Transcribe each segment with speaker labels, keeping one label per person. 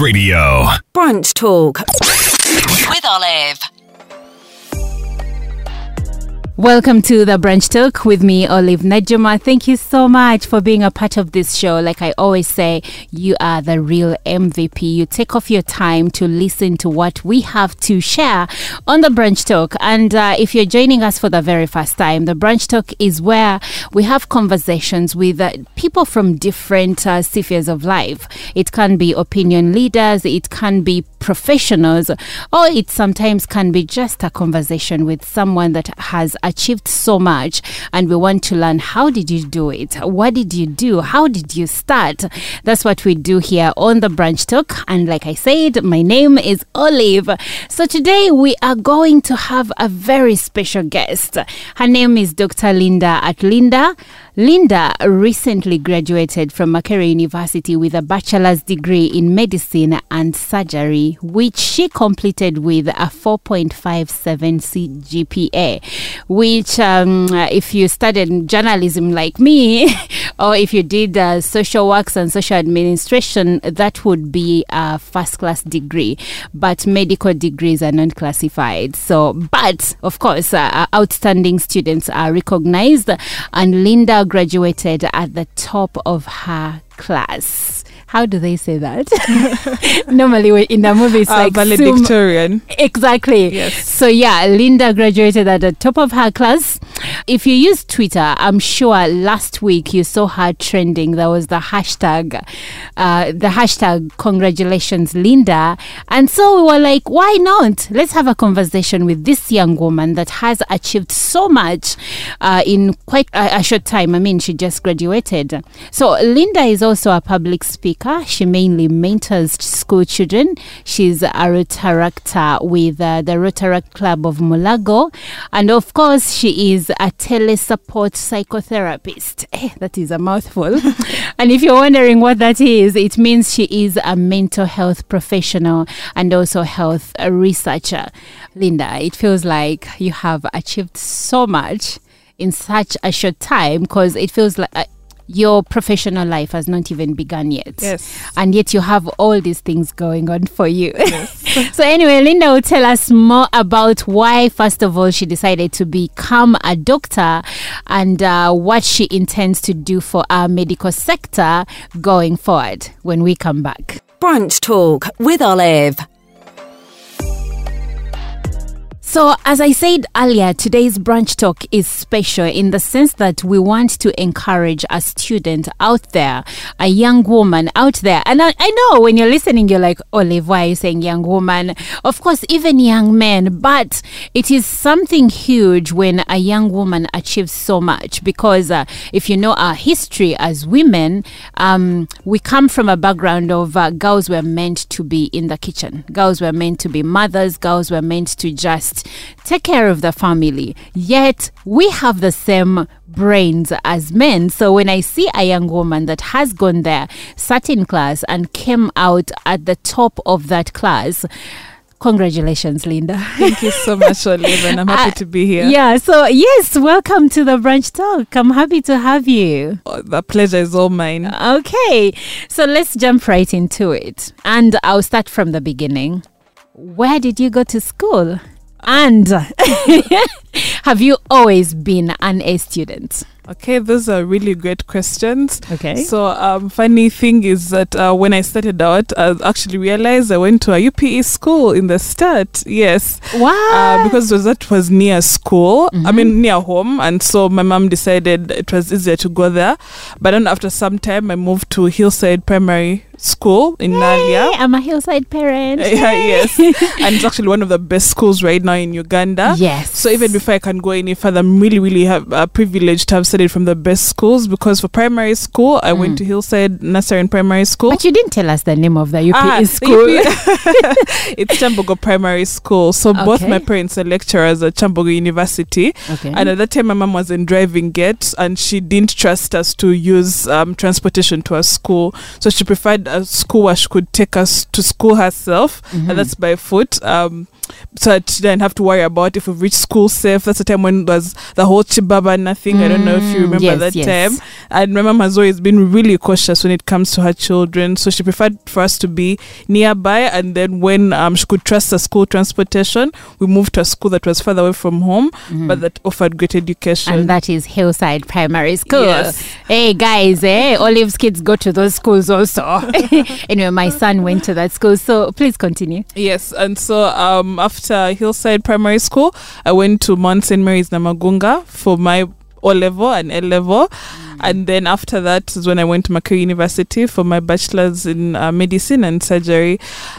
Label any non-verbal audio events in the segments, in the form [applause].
Speaker 1: Radio.
Speaker 2: Brunch Talk with Olive.
Speaker 3: Welcome to the Brunch Talk with me, Olive Najuma. Thank you so much for being a part of this show. Like I always say, you are the real MVP. You take off your time to listen to what we have to share on the Brunch Talk. And uh, if you're joining us for the very first time, the Brunch Talk is where we have conversations with uh, people from different uh, spheres of life. It can be opinion leaders, it can be professionals, or it sometimes can be just a conversation with someone that has achieved so much and we want to learn how did you do it? What did you do? How did you start? That's what we do here on the Brunch Talk. And like I said, my name is Olive. So today we are going to have a very special guest. Her name is Dr. Linda Atulinda recently graduated from Makerere University with a bachelor's degree in medicine and surgery, which she completed with a 4.57 GPA. Which, um, if you studied journalism like me, [laughs] or if you did uh, social works and social administration, that would be a first class degree. But medical degrees are not classified. So, but of course, uh, outstanding students are recognized, and Linda graduated at the top of her class. How do they say that? [laughs] Normally, in the movie, it's
Speaker 4: uh,
Speaker 3: like
Speaker 4: valedictorian.
Speaker 3: Sum- exactly.
Speaker 4: Yes.
Speaker 3: So yeah, Linda graduated at the top of her class. If you use Twitter, I'm sure last week you saw her trending. There was the hashtag, uh, the hashtag congratulations, Linda. And so we were like, why not? Let's have a conversation with this young woman that has achieved so much uh, in quite a, a short time. I mean, she just graduated. So Linda is also a public speaker. She mainly mentors school children. She's a Rotaract with uh, the Rotaract Club of Mulago. And of course, she is a telesupport psychotherapist. [laughs] Eh, that is a mouthful. [laughs] and if you're wondering what that is, it means she is a mental health professional and also health researcher. Linda, it feels like you have achieved so much in such a short time because it feels like. Your professional life has not even begun yet.
Speaker 4: Yes.
Speaker 3: And yet you have all these things going on for you.
Speaker 4: Yes. [laughs]
Speaker 3: so, anyway, Linda will tell us more about why, first of all, she decided to become a doctor and uh, what she intends to do for our medical sector going forward when we come back.
Speaker 2: Brunch Talk with Olive.
Speaker 3: So, as I said earlier, today's brunch talk is special in the sense that we want to encourage a student out there, a young woman out there. And I, I, know when you're listening, you're like, Olive, why are you saying young woman? Of course, even young men, but it is something huge when a young woman achieves so much because uh, if you know our history as women, um, we come from a background of uh, girls were meant to be in the kitchen, girls were meant to be mothers, girls were meant to just take care of the family. Yet we have the same brains as men. So when I see a young woman that has gone there, sat in class, and came out at the top of that class, Congratulations, Linda.
Speaker 4: Thank you so much, [laughs] Olive, and I'm happy uh, to be here.
Speaker 3: Yeah, so yes, welcome to the Brunch Talk. I'm happy to have you.
Speaker 4: Oh, the pleasure is all mine.
Speaker 3: Okay, so let's jump right into it. And I'll start from the beginning. Where did you go to school? And [laughs] have you always been an A student?
Speaker 4: Okay, those are really great questions.
Speaker 3: Okay.
Speaker 4: So, um, funny thing is that uh, when I started out, I actually realized I went to a UPE school in the start. Yes.
Speaker 3: Wow.
Speaker 4: Uh, because that was near school. Mm-hmm. I mean, near home, and so my mom decided it was easier to go there. But then after some time, I moved to Hillside Primary School in
Speaker 3: Yay,
Speaker 4: Nalia.
Speaker 3: I'm a Hillside parent.
Speaker 4: Uh, [laughs] yeah, yes. and it's actually one of the best schools right now in Uganda.
Speaker 3: Yes.
Speaker 4: So even before I can go any further, I'm really, really have, uh, privileged to have studied from the best schools because for primary school, I
Speaker 3: Mm.
Speaker 4: went to Hillside Nursery and Primary School.
Speaker 3: But you didn't tell us the name of the UPE
Speaker 4: Ah, the
Speaker 3: school. [laughs] [laughs]
Speaker 4: It's Kyambogo Primary School. So both my parents are lecturers at Kyambogo University.
Speaker 3: okay.
Speaker 4: And at that time, my mom wasn't driving yet, and she didn't trust us to use um, transportation to our school. So she preferred a school where she could take us to school herself,
Speaker 3: Mhm.
Speaker 4: and that's by foot. Um, so that she didn't have to worry about if we reached school safe. That's the time when there was the whole Chibaba nothing. I don't know if you
Speaker 3: Mm,
Speaker 4: remember
Speaker 3: yes,
Speaker 4: that
Speaker 3: yes.
Speaker 4: time. And my mom has always been really cautious when it comes to her children. So she preferred for us to be nearby. And then when um, she could trust the school transportation, we moved to a school that was further away from home, but that offered great education.
Speaker 3: Mm-hmm. And that is Hillside Primary School.
Speaker 4: Yes.
Speaker 3: Hey guys, eh? Olive's kids go to those schools also. [laughs] anyway, my son went to that school. So please continue.
Speaker 4: Yes, and so um, after Hillside Primary School, I went to Mount St. Mary's Namagunga for my O level and A level. And then after that is when I went to Makerere University for my bachelor's in uh, medicine and surgery.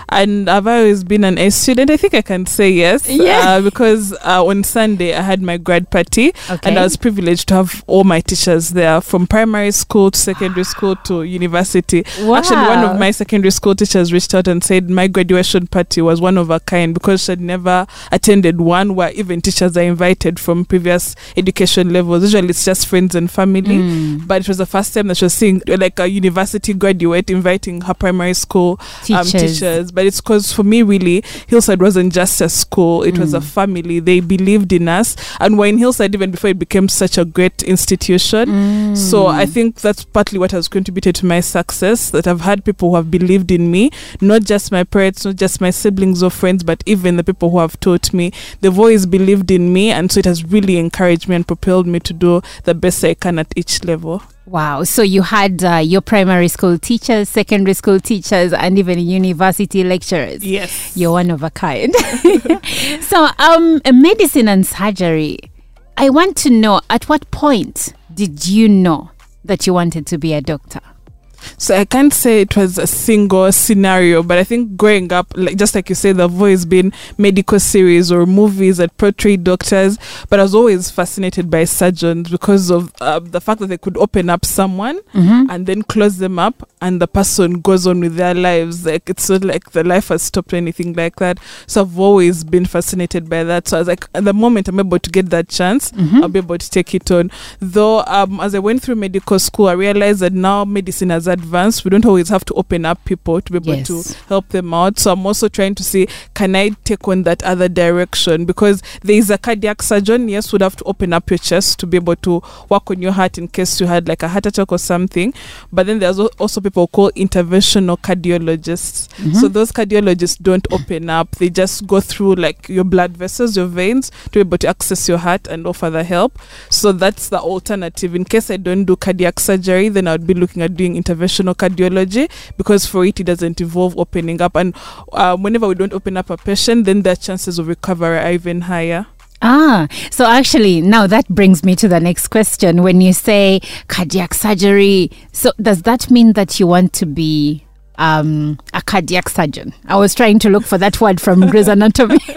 Speaker 4: And I've always been an A student. I think I can say yes. [laughs]
Speaker 3: Yeah.
Speaker 4: Uh, because uh, on Sunday I had my grad party
Speaker 3: Okay.
Speaker 4: and I was privileged to have all my teachers there from primary school to secondary school to university. Actually, one of my secondary school teachers reached out and said my graduation party was one of a kind because she'd never attended one where even teachers are invited from previous education levels. Usually it's just friends and family.
Speaker 3: Mm.
Speaker 4: But it was the first time that she was seeing like a university graduate inviting her primary school um,
Speaker 3: Teachers.
Speaker 4: teachers. But it's because for me, really, Hillside wasn't just a school, it was a
Speaker 3: Mm.
Speaker 4: family. They believed in us. And we're in Hillside even before it became such a great institution. So I
Speaker 3: Mm.
Speaker 4: think that's partly what has contributed to my success. That I've had people who have believed in me, not just my parents, not just my siblings or friends, but even the people who have taught me. They've always believed in me, and so it has really encouraged me and propelled me to do the best I can at each level.
Speaker 3: Wow. So you had uh, your primary school teachers, secondary school teachers, and even university lecturers.
Speaker 4: Yes.
Speaker 3: You're one of a kind. [laughs] [laughs] so, um, medicine and surgery. I want to know at what point did you know that you wanted to be a doctor?
Speaker 4: So I can't say it was a single scenario, but I think growing up, like just like you said, there've always been medical series or movies that portray doctors. But I was always fascinated by surgeons because of uh, the fact that they could open up someone
Speaker 3: Mm-hmm.
Speaker 4: and then close them up, and the person goes on with their lives. Like it's not like the life has stopped or anything like that. So I've always been fascinated by that. So I was like, at the moment I'm able to get that chance,
Speaker 3: Mm-hmm.
Speaker 4: I'll be able to take it on. Though, um, as I went through medical school, I realized that now medicine has advanced. We don't always have to open up people to be able
Speaker 3: Yes.
Speaker 4: to help them out. So I'm also trying to see, can I take on that other direction? Because there is a cardiac surgeon, yes, would have to open up your chest to be able to work on your heart in case you had like a heart attack or something. But then there's also people called interventional cardiologists.
Speaker 3: Mm-hmm.
Speaker 4: So those cardiologists don't open up. They just go through like your blood vessels, your veins to be able to access your heart and offer the help. So that's the alternative. In case I don't do cardiac surgery, then I would be looking at doing interventional cardiology because for it, it doesn't involve opening up. And um, whenever we don't open up a patient, then the chances of recovery are even higher.
Speaker 3: Ah, so actually, now that brings me to the next question. When you say cardiac surgery, so does that mean that you want to be um, a cardiac surgeon? I was trying to look for that word from Grey's Anatomy, [laughs]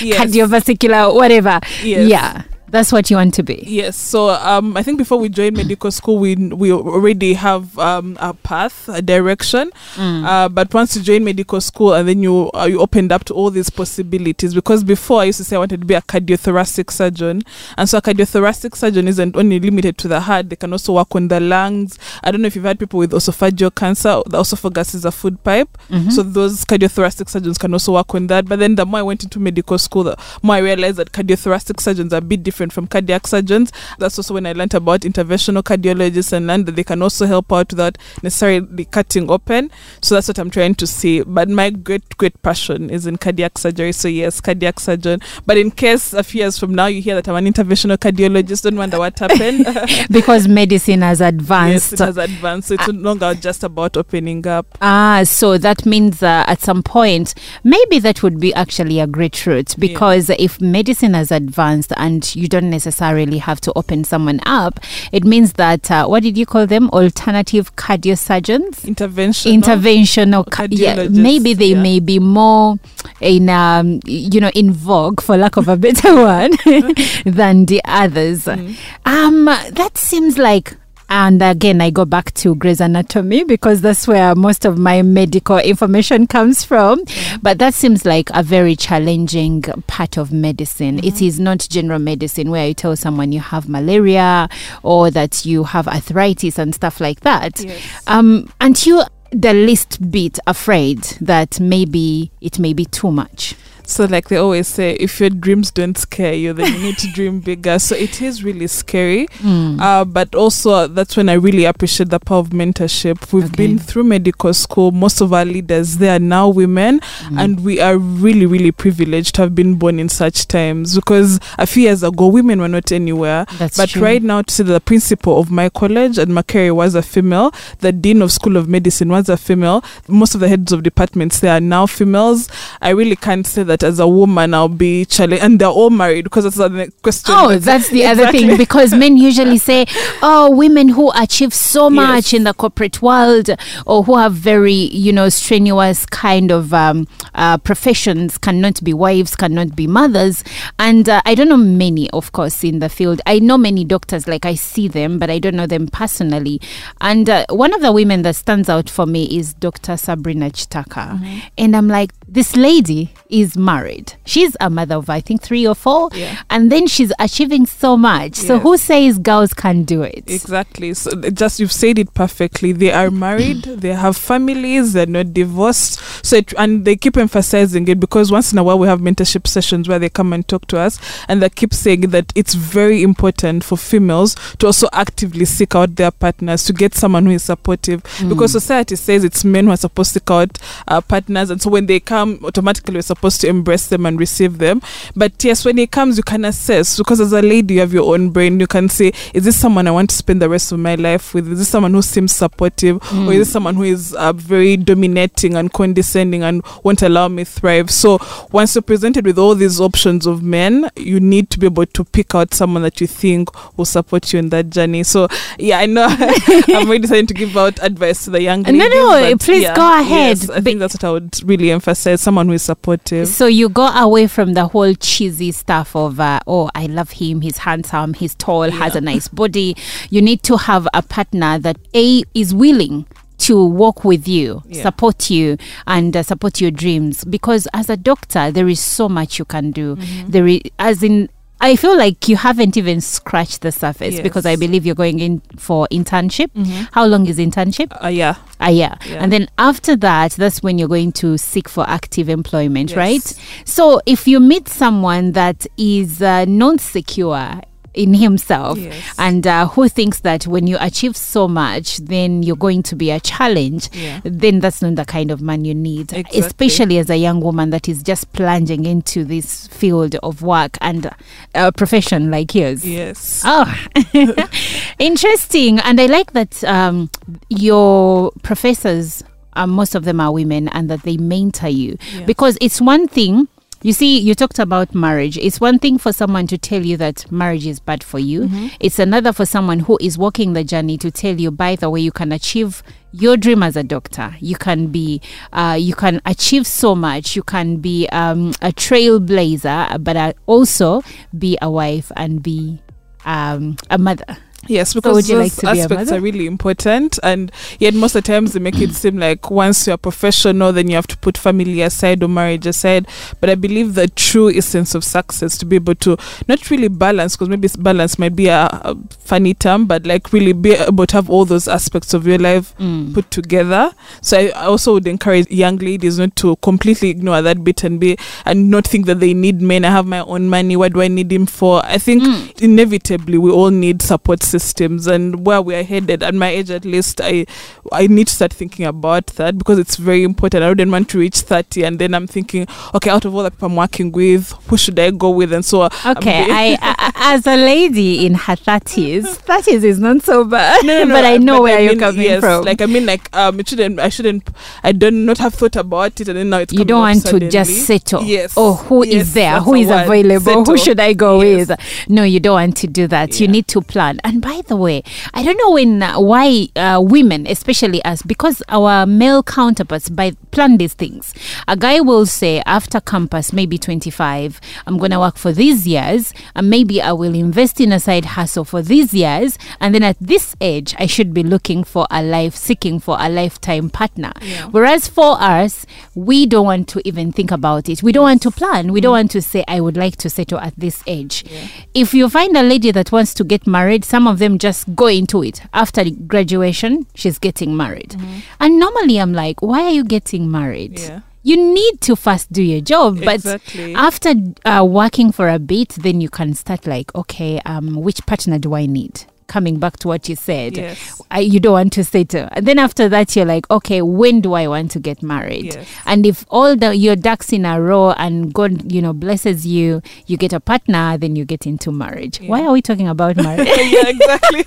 Speaker 4: Yes.
Speaker 3: cardiovascular, whatever.
Speaker 4: Yes.
Speaker 3: Yeah, that's what you want to be.
Speaker 4: Yes. So um, I think before we join medical school, we we already have um, a path, a direction.
Speaker 3: Mm.
Speaker 4: Uh, but once you join medical school, and then you uh, you opened up to all these possibilities. Because before I used to say I wanted to be a cardiothoracic surgeon, and so a cardiothoracic surgeon isn't only limited to the heart; they can also work on the lungs. I don't know if you've had people with esophageal cancer. The esophagus is a food pipe,
Speaker 3: Mhm.
Speaker 4: so those cardiothoracic surgeons can also work on that. But then the more I went into medical school, the more I realized that cardiothoracic surgeons are a bit different from cardiac surgeons. That's also when I learned about interventional cardiologists and learned that they can also help out without necessarily cutting open. So that's what I'm trying to see. But my great, great passion is in cardiac surgery. So yes, cardiac surgeon. But in case a few years from now you hear that I'm an interventional cardiologist, don't wonder what happened. [laughs] [laughs]
Speaker 3: because medicine has advanced.
Speaker 4: yes, it has advanced. So it's no longer just about opening up.
Speaker 3: Ah, so that means uh, at some point, maybe that would be actually a great route because if medicine has advanced and you don't necessarily have to open someone up, it means that, uh, what did you call them? Alternative cardiosurgeons?
Speaker 4: Intervention.
Speaker 3: interventional ca- yeah maybe they
Speaker 4: yeah.
Speaker 3: may be more in um you know in vogue for lack of a better [laughs] word [laughs] than the others
Speaker 4: Mm.
Speaker 3: um that seems like and again, I go back to Grey's Anatomy because that's where most of my medical information comes from. But that seems like a very challenging part of medicine. It is not general medicine where you tell someone you have malaria or that you have arthritis and stuff like that.
Speaker 4: Yes.
Speaker 3: Um, aren't you the least bit afraid that maybe it may be too much?
Speaker 4: So, like they always say, if your dreams don't scare you, then you need to dream bigger. So, it is really scary.
Speaker 3: Mm.
Speaker 4: Uh, but also, that's when I really appreciate the power of mentorship. We've
Speaker 3: Okay.
Speaker 4: been through medical school. Most of our leaders, they are now women,
Speaker 3: Mm.
Speaker 4: and we are really, really privileged to have been born in such times. Because a few years ago, women were not anywhere.
Speaker 3: That's
Speaker 4: but
Speaker 3: true.
Speaker 4: right now, to see the principal of my college at Makerere was a female. The dean of School of Medicine was a female. Most of the heads of departments they are now females. I really can't say that as a woman I'll be challenged, and they're all married because that's the question.
Speaker 3: Oh, that's the other thing because men usually [laughs] say, "Oh, women who achieve so much
Speaker 4: Yes.
Speaker 3: in the corporate world or who have very, you know, strenuous kind of um, uh, professions cannot be wives, cannot be mothers." And uh, I don't know many, of course, in the field. I know many doctors, like I see them, but I don't know them personally. And uh, one of the women that stands out for me is Dr. Sabrina Kitaka,
Speaker 4: Mm-hmm.
Speaker 3: and I'm like, this lady is married. She's a mother of I think three or four
Speaker 4: Yeah.
Speaker 3: and then she's achieving so much. So who says girls can't do it?
Speaker 4: Exactly. So just you've said it perfectly. They are married. [clears throat] they have families. They're not divorced. So it, and they keep emphasizing it because once in a while we have mentorship sessions where they come and talk to us, and they keep saying that it's very important for females to also actively seek out their partners to get someone who is supportive because society says it's men who are supposed to seek out uh, partners, and so when they come, automatically we're supposed to embrace them and receive them. But yes, when it comes, you can assess because as a lady, you have your own brain. You can say, is this someone I want to spend the rest of my life with? Is this someone who seems supportive, or is this someone who is uh, very dominating and condescending and won't allow me thrive? So once you're presented with all these options of men, you need to be able to pick out someone that you think will support you in that journey. So yeah, I know [laughs] I'm really trying to give out advice to the young
Speaker 3: No,
Speaker 4: ladies.
Speaker 3: no,
Speaker 4: but
Speaker 3: please
Speaker 4: yeah,
Speaker 3: go ahead.
Speaker 4: yes, I think that's what I would really emphasize: someone who is supportive.
Speaker 3: So you go away from the whole cheesy stuff of uh, oh I love him he's handsome he's tall has a nice [laughs] body you need to have a partner that a is willing to walk with you
Speaker 4: Yeah.
Speaker 3: support you and uh, support your dreams because as a doctor there is so much you can do
Speaker 4: Mm-hmm.
Speaker 3: There is as in I feel like you haven't even scratched the surface because I believe you're going in for internship.
Speaker 4: Mhm.
Speaker 3: How long is internship?
Speaker 4: Uh, yeah,
Speaker 3: A year.
Speaker 4: Yeah.
Speaker 3: And then after that, that's when you're going to seek for active employment,
Speaker 4: Yes.
Speaker 3: right? So if you meet someone that is uh, non secure in himself
Speaker 4: Yes.
Speaker 3: and uh, who thinks that when you achieve so much, then you're going to be a challenge,
Speaker 4: Yeah.
Speaker 3: then that's not the kind of man you need,
Speaker 4: Exactly.
Speaker 3: especially as a young woman that is just plunging into this field of work and a profession like yours.
Speaker 4: yes.
Speaker 3: Oh, [laughs] interesting. And I like that um, your professors, uh, most of them are women, and that they mentor you.
Speaker 4: Yeah.
Speaker 3: Because it's one thing, you see, you talked about marriage. It's one thing for someone to tell you that marriage is bad for you,
Speaker 4: Mm-hmm.
Speaker 3: it's another for someone who is walking the journey to tell you, by the way, you can achieve your dream as a doctor. You can be, uh, you can achieve so much. You can be um, a trailblazer, but uh, also be a wife and be um, a mother.
Speaker 4: Yes, because
Speaker 3: like
Speaker 4: those
Speaker 3: a
Speaker 4: aspects are really important, and yet most of the times they make it seem like once you're professional, then you have to put family aside or marriage aside. But I believe the true essence of success to be able to not really balance, because maybe balance might be a, a funny term, but like really be able to have all those aspects of your life
Speaker 3: Mm.
Speaker 4: put together. So I I also would encourage young ladies not to completely ignore that bit and be and not think that they need men. I have my own money. What do I need him for? I think
Speaker 3: Mm.
Speaker 4: inevitably we all need support systems and where we are headed at my age at least I I need to start thinking about that because it's very important. I wouldn't want to reach 30 and then I'm thinking, okay, out of all the people I'm working with, who should I go with? And so I'm
Speaker 3: Okay, I, I as a lady in her thirties, [laughs] thirties is not so bad.
Speaker 4: No, no, no,
Speaker 3: but I know
Speaker 4: but
Speaker 3: where you're
Speaker 4: mean,
Speaker 3: coming
Speaker 4: yes,
Speaker 3: from.
Speaker 4: Like I mean, like um, it shouldn't. I shouldn't. I don't not have thought about it, and then now it's
Speaker 3: you don't want to
Speaker 4: suddenly.
Speaker 3: just settle.
Speaker 4: Yes.
Speaker 3: Oh, who is
Speaker 4: Yes,
Speaker 3: there?
Speaker 4: Who is
Speaker 3: Who
Speaker 4: the
Speaker 3: is
Speaker 4: word.
Speaker 3: available? Who should I go
Speaker 4: Yes.
Speaker 3: with? No, you don't want to do that. You need to plan. And by the way, I don't know when uh, why uh, women, especially us, because our male counterparts, by plan these things. A guy will say after campus, maybe twenty five, I'm gonna work for these years, and maybe I will invest in a side hustle for these years, and then at this age, I should be looking for a life, seeking for a lifetime partner.
Speaker 4: Yeah.
Speaker 3: Whereas for us, we don't want to even think about it. We don't want to plan. We don't want to say, I would like to settle at this age. If you find a lady that wants to get married, some of them just go into it. After graduation, she's getting married. And normally I'm like, why are you getting married?
Speaker 4: Yeah.
Speaker 3: you need to first do your job.
Speaker 4: Exactly.
Speaker 3: But after uh, working for a bit, then you can start like, okay, um, which partner do I need? Coming back to what you said,
Speaker 4: Yes.
Speaker 3: I, you don't want to settle. And then after that, you're like, okay, when do I want to get married?
Speaker 4: Yes.
Speaker 3: And if all the your ducks in a row and God, you know, blesses you, you get a partner, then you get into marriage. Why are we talking about [laughs] marriage?
Speaker 4: yeah, exactly.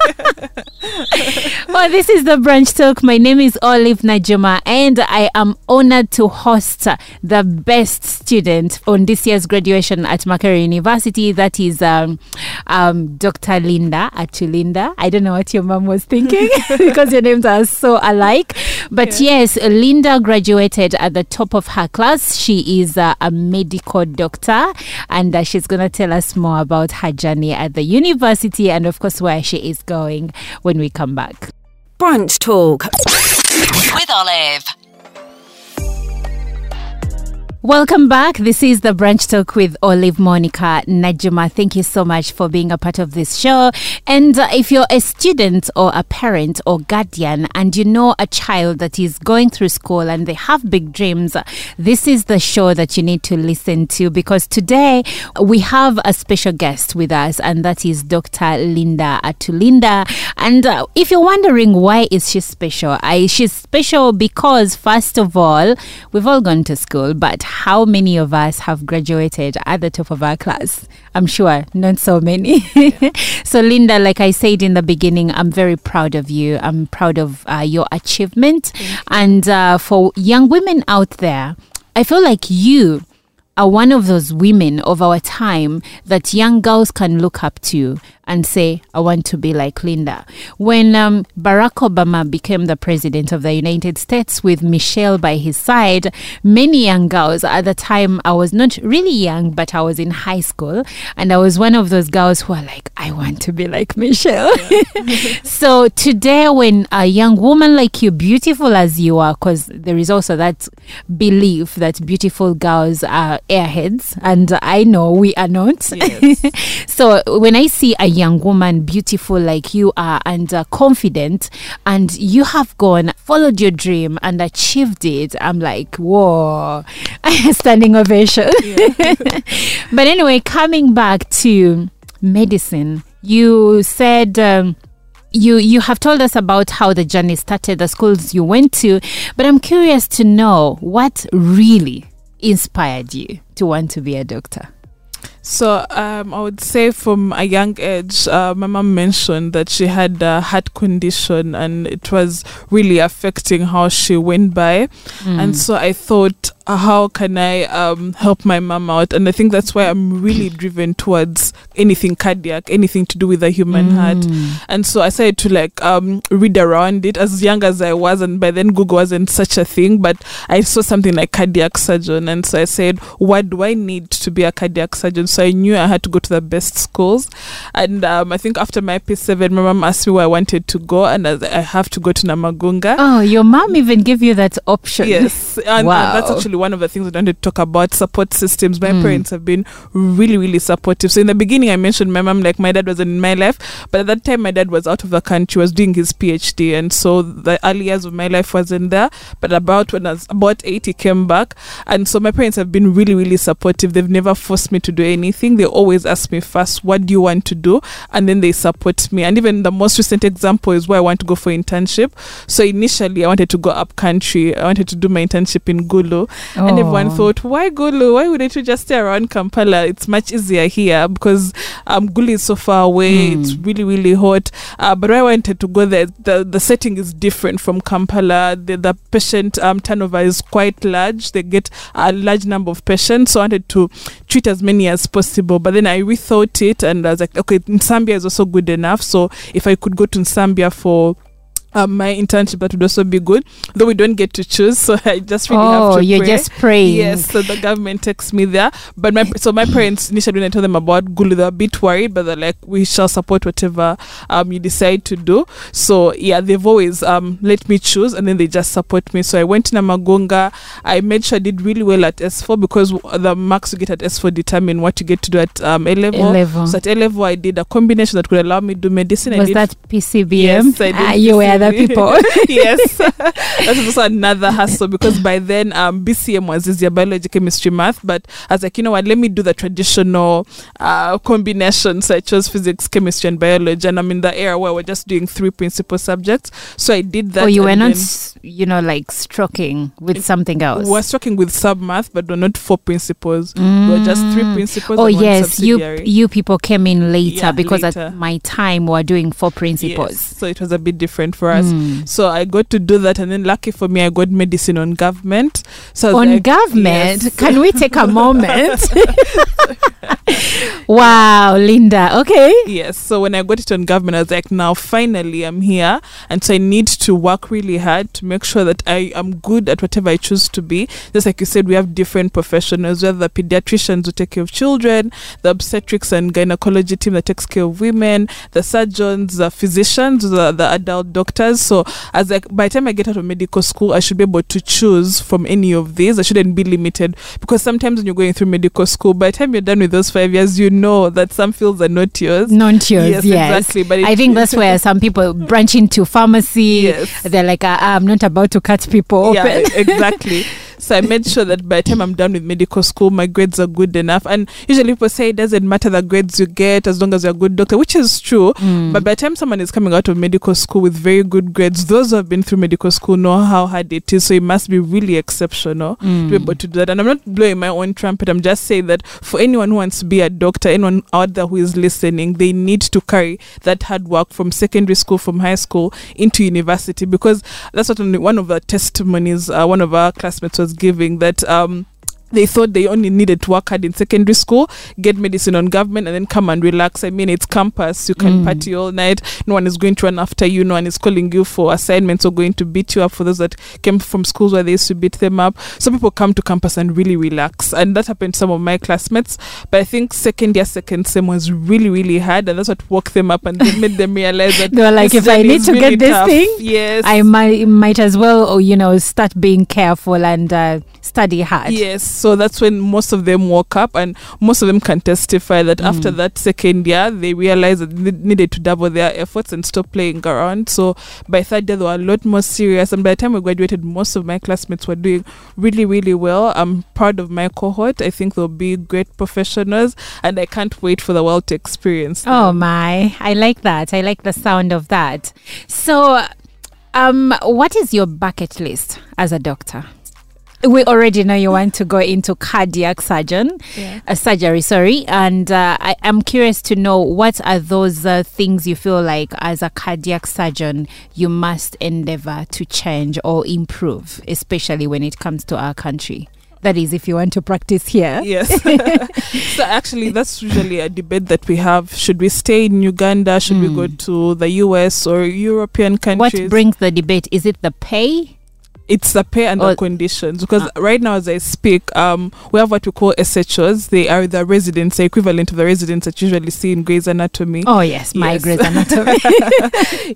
Speaker 3: well, [laughs] this is the Brunch Talk. My name is Olive Najuma, and I am honored to host the best student on this year's graduation at Makerere University. That is um, um, Dr. Linda Atulinda. I don't know what your mom was thinking [laughs] because your names are so alike. But yes, Linda graduated at the top of her class. She is uh, a medical doctor, and uh, she's going to tell us more about her journey at the university and, of course, where she is going when we come back.
Speaker 2: Brunch Talk with Olive.
Speaker 3: Welcome back. This is the Brunch Talk with Olive Monica Najuma. Thank you so much for being a part of this show. And uh, if you're a student or a parent or guardian and you know a child that is going through school and they have big dreams, this is the show that you need to listen to because today we have a special guest with us and that is Dr. Linda Atulinda. And uh, if you're wondering why is she special, I, she's special because first of all, we've all gone to school, but how many of us have graduated at the top of our class? I'm sure not so many. [laughs] so, Linda, like I said in the beginning, I'm very proud of you. I'm proud of uh, your achievement. And uh, for young women out there, I feel like you are one of those women of our time that young girls can look up to and say, I want to be like Linda. When um, Barack Obama became the president of the United States with Michelle by his side, many young girls at the time, I was not really young, but I was in high school. And I was one of those girls who are like, I want to be like Michelle. [laughs] [laughs] so today, when a young woman like you, beautiful as you are, because there is also that belief that beautiful girls are airheads, and I know we are not.
Speaker 4: Yes. [laughs]
Speaker 3: so when I see a young woman beautiful like you are and uh, confident, and you have gone, followed your dream, and achieved it, I'm like, whoa, [laughs] standing ovation. [laughs] but anyway, coming back to medicine, you said. Um, you you have told us about how the journey started, the schools you went to, but I'm curious to know what really inspired you to want to be a doctor.
Speaker 4: So um, I would say from a young age, uh, my mom mentioned that she had a heart condition and it was really affecting how she went by. And so I thought, uh, how can I um, help my mom out? And I think that's why I'm really [laughs] driven towards anything cardiac, anything to do with the human heart. And so I started to like um, read around it as young as I was. And by then, Google wasn't such a thing, but I saw something like cardiac surgeon. And so I said, what do I need to be a cardiac surgeon? So I knew I had to go to the best schools. And um, I think after my P7, my mom asked me where I wanted to go. And I, I have to go to Namagunga.
Speaker 3: Oh, your mom even gave you that option.
Speaker 4: Yes, and, and
Speaker 3: Wow.
Speaker 4: that's actually one of the things I wanted to talk about support systems. My parents have been really, really supportive. So in the beginning, I mentioned my mom, like my dad wasn't in my life, but at that time, my dad was out of the country, was doing his PhD, and so the early years of my life wasn't there. But about when I was about eight, he came back, and so my parents have been really, really supportive. They've never forced me to do anything. They always ask me first, "What do you want to do?" and then they support me. And even the most recent example is where I want to go for internship. So initially, I wanted to go up country. I wanted to do my internship in Gulu, and everyone
Speaker 3: Oh.
Speaker 4: thought, "Why Gulu? Why wouldn't you just stay around Kampala? It's much easier here because um, Gulu is so far away. It's really, really hot." Uh, but I wanted to go there. The the setting is different from Kampala. The, the patient um, turnover is quite large. They get a large number of patients. So I wanted to treat as many as possible. But then I rethought it, and I was like, "Okay, Zambia is also good enough. So if I could go to Zambia for um, my internship that would also be good though we don't get to choose so i just really
Speaker 3: oh,
Speaker 4: have to
Speaker 3: you're
Speaker 4: pray.
Speaker 3: just praying.
Speaker 4: Yes, so the government takes me there. But my so my parents initially when I told them about Gulu, they're a bit worried, but they're like, we shall support whatever um you decide to do. So yeah, they've always um let me choose and then they just support me. So I went to Namagunga. I made sure I did really well at S4 because the marks you get at S4 determine what you get to do at um A level.
Speaker 3: A-level.
Speaker 4: So at A level I did a combination that could allow me to do medicine.
Speaker 3: Was that PCBM?
Speaker 4: Yes, I did
Speaker 3: ah, you were. Other [laughs] people.
Speaker 4: yes, [laughs] that was also another hassle because by then um, BCM was easier biology, chemistry, math. But I was like, you know what? Let me do the traditional uh, combination. So I chose physics, chemistry, and biology. And I'm in the era where we're just doing three principal subjects. So I did that.
Speaker 3: oh, you were not, you know, like stroking with something else.
Speaker 4: We're working with sub math, but we're not four principles. We're just three principles.
Speaker 3: Oh
Speaker 4: and one
Speaker 3: yes, you you people came in later
Speaker 4: Yeah,
Speaker 3: because
Speaker 4: later.
Speaker 3: at my time we were doing four principles.
Speaker 4: Yes, so it was a bit different for us.
Speaker 3: Mm.
Speaker 4: So I got to do that, and then lucky for me, I got medicine on government. So
Speaker 3: On
Speaker 4: like,
Speaker 3: government,
Speaker 4: yes.
Speaker 3: can we take a [laughs] moment? [laughs] wow, Linda. Okay.
Speaker 4: Yes. So when I got it on government, I was like, now finally I'm here. And so I need to work really hard to make sure that I am good at whatever I choose to be. Just like you said, we have different professionals. Have the pediatricians who take care of children, the obstetrics and gynecology team that takes care of women, the surgeons, the physicians, the, the adult doctors. So as like by the time I get out of medical school, I should be able to choose from any of these. I shouldn't be limited because sometimes when you're going through medical school, by the time you're done with those five years, you know that some fields are not yours.
Speaker 3: Non yours,
Speaker 4: Yes,
Speaker 3: yes.
Speaker 4: exactly, but
Speaker 3: I think that's where [laughs] some people branch into pharmacy.
Speaker 4: Yes.
Speaker 3: They're like, "Ah, I'm not about to cut people
Speaker 4: yeah,
Speaker 3: open.
Speaker 4: exactly. [laughs] So I made sure that by the time I'm done with medical school, my grades are good enough. And usually people say it doesn't matter the grades you get as long as you're a good doctor, which is true.
Speaker 3: Mm.
Speaker 4: But by the time someone is coming out of medical school with very good grades, those who have been through medical school know how hard it is. So it must be really exceptional
Speaker 3: Mm.
Speaker 4: to be able to do that. And I'm not blowing my own trumpet. I'm just saying that for anyone who wants to be a doctor, anyone out there who is listening, they need to carry that hard work from secondary school, from high school into university because that's what one of the testimonies uh, one of our classmates was giving that um they thought they only needed to work hard in secondary school, get medicine on government, and then come and relax. I mean, it's campus. You can
Speaker 3: Mm.
Speaker 4: party all night. No one is going to run after you. No one is calling you for assignments or going to beat you up for those that came from schools where they used to beat them up. Some people come to campus and really relax. And that happened to some of my classmates. But I think second year, second sem was really, really hard. And that's what woke them up and they made them realize that [laughs]
Speaker 3: They were like, if I need to
Speaker 4: really
Speaker 3: get this
Speaker 4: tough.
Speaker 3: thing,
Speaker 4: yes.
Speaker 3: I might might as well, you know, start being careful and uh, study hard.
Speaker 4: Yes, so that's when most of them woke up, and most of them can testify that after
Speaker 3: Mm.
Speaker 4: that second year, they realized that they needed to double their efforts and stop playing around. So by third year, they were a lot more serious, and by the time we graduated, most of my classmates were doing really, really well. I'm proud of my cohort. I think they'll be great professionals, and I can't wait for the world to experience.
Speaker 3: Oh my, I like that. I like the sound of that. So, um, what is your bucket list as a doctor? We already know you want to go into cardiac surgeon,
Speaker 4: Yeah.
Speaker 3: uh, surgery, sorry, and uh, I am curious to know what are those uh, things you feel like as a cardiac surgeon you must endeavor to change or improve, especially when it comes to our country. That is, if you want to practice here.
Speaker 4: Yes. [laughs] so actually, that's usually a debate that we have. Should we stay in Uganda? Should we go
Speaker 3: Mm.
Speaker 4: to the US or European countries What
Speaker 3: brings the debate? Is it the pay?
Speaker 4: It's the pay and the conditions because
Speaker 3: Ah.
Speaker 4: right now as i speak um we have what we call shos they are the residents the equivalent of the residents that you usually see in Grey's anatomy
Speaker 3: Oh yes, my
Speaker 4: Yes.
Speaker 3: Grey's Anatomy.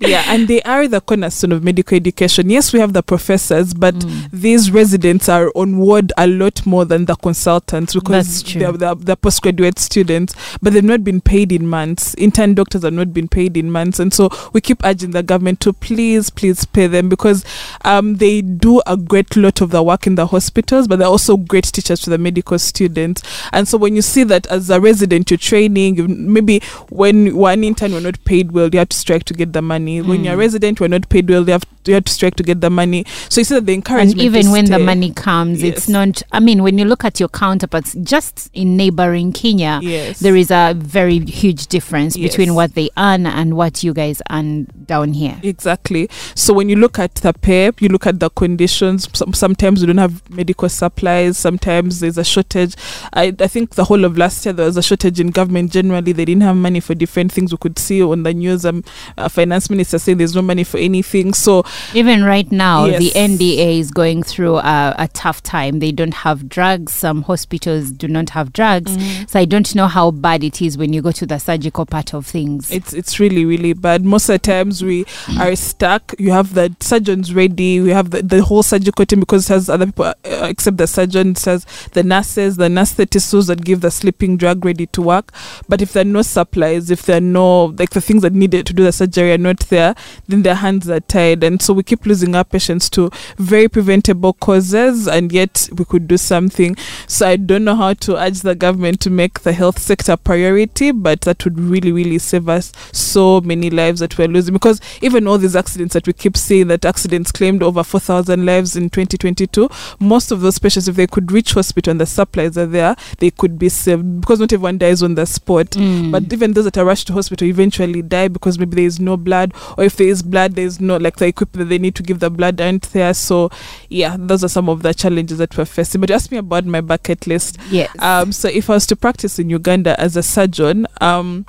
Speaker 3: [laughs]
Speaker 4: yeah and they are the cornerstone of medical education yes we have the professors but
Speaker 3: Mm.
Speaker 4: these residents are on ward a lot more than the consultants because they're, they're postgraduate students, but they've not been paid in months. Intern doctors have not been paid in months. And so we keep urging the government to please, please pay them because um, they do a great lot of the work in the hospitals, but they're also great teachers to the medical students. And so when you see that as a resident, you're training, you, maybe when one intern you're not paid well, you have to strike to get the money. When you're a
Speaker 3: Mm.
Speaker 4: resident, you're not paid well, you have, you have to strike to get the money. So you see that the
Speaker 3: and
Speaker 4: encouragement
Speaker 3: even
Speaker 4: to
Speaker 3: when the money comes, it's not. I mean, when you look at your counterparts, just in neighboring Kenya,
Speaker 4: Yes.
Speaker 3: there is a very huge difference between what they earn and what you guys earn down here.
Speaker 4: Exactly. So when you look at the pay, you look at the conditions. Some, sometimes we don't have medical supplies. Sometimes there's a shortage. I, I think the whole of last year there was a shortage in government. Generally, they didn't have money for different things. We could see on the news. Um, uh, finance minister saying there's no money for anything. So
Speaker 3: Even right now, the NDA is going through a, a tough time. They don't have drugs. Some hospitals do not have drugs. So I don't know how bad it is when you go to the surgical part of things.
Speaker 4: it's it's really really bad. Most of the times we are stuck. You have the surgeons ready. We have the, the the whole surgical team because it has other people uh, except the surgeon. It has the nurses, the anestheticists that give the sleeping drug ready to work. But if there are no supplies, if there are no like the things that needed to do the surgery are not there, then their hands are tied, and so we keep losing our patients to very preventable causes, and yet we could do something. So I don't know how to urge the government to make the health sector a priority, but that would really, really save us so many lives that we're losing. Because even all these accidents that we keep saying that accidents claimed over 4,000 lives in 2022, most of those patients, if they could reach hospital and the supplies are there, they could be saved. Because not everyone dies on the spot.
Speaker 3: Mm.
Speaker 4: But even those that are rushed to hospital eventually die because maybe there is no blood, or if there is blood, there is no like the equipment that they need to give the blood aren't there. So, yeah, those are some of the challenges that we're facing. But you asked me about my bucket list.
Speaker 3: yes.
Speaker 4: Um, so if I was to practice in Uganda as a surgeon, um,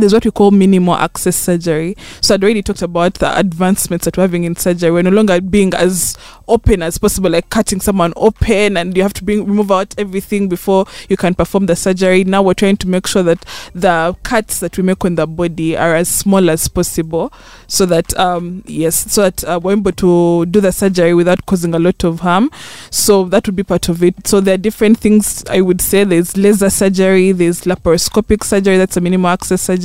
Speaker 4: there's what we call minimal access surgery. So I'd already talked about the advancements that we're having in surgery. We're no longer being as open as possible, like cutting someone open, and you have to bring remove out everything before you can perform the surgery. Now we're trying to make sure that the cuts that we make on the body are as small as possible, so that um yes, so that uh, we're able to do the surgery without causing a lot of harm. So that would be part of it. So there are different things I would say. There's laser surgery, there's laparoscopic surgery. That's a minimal access surgery.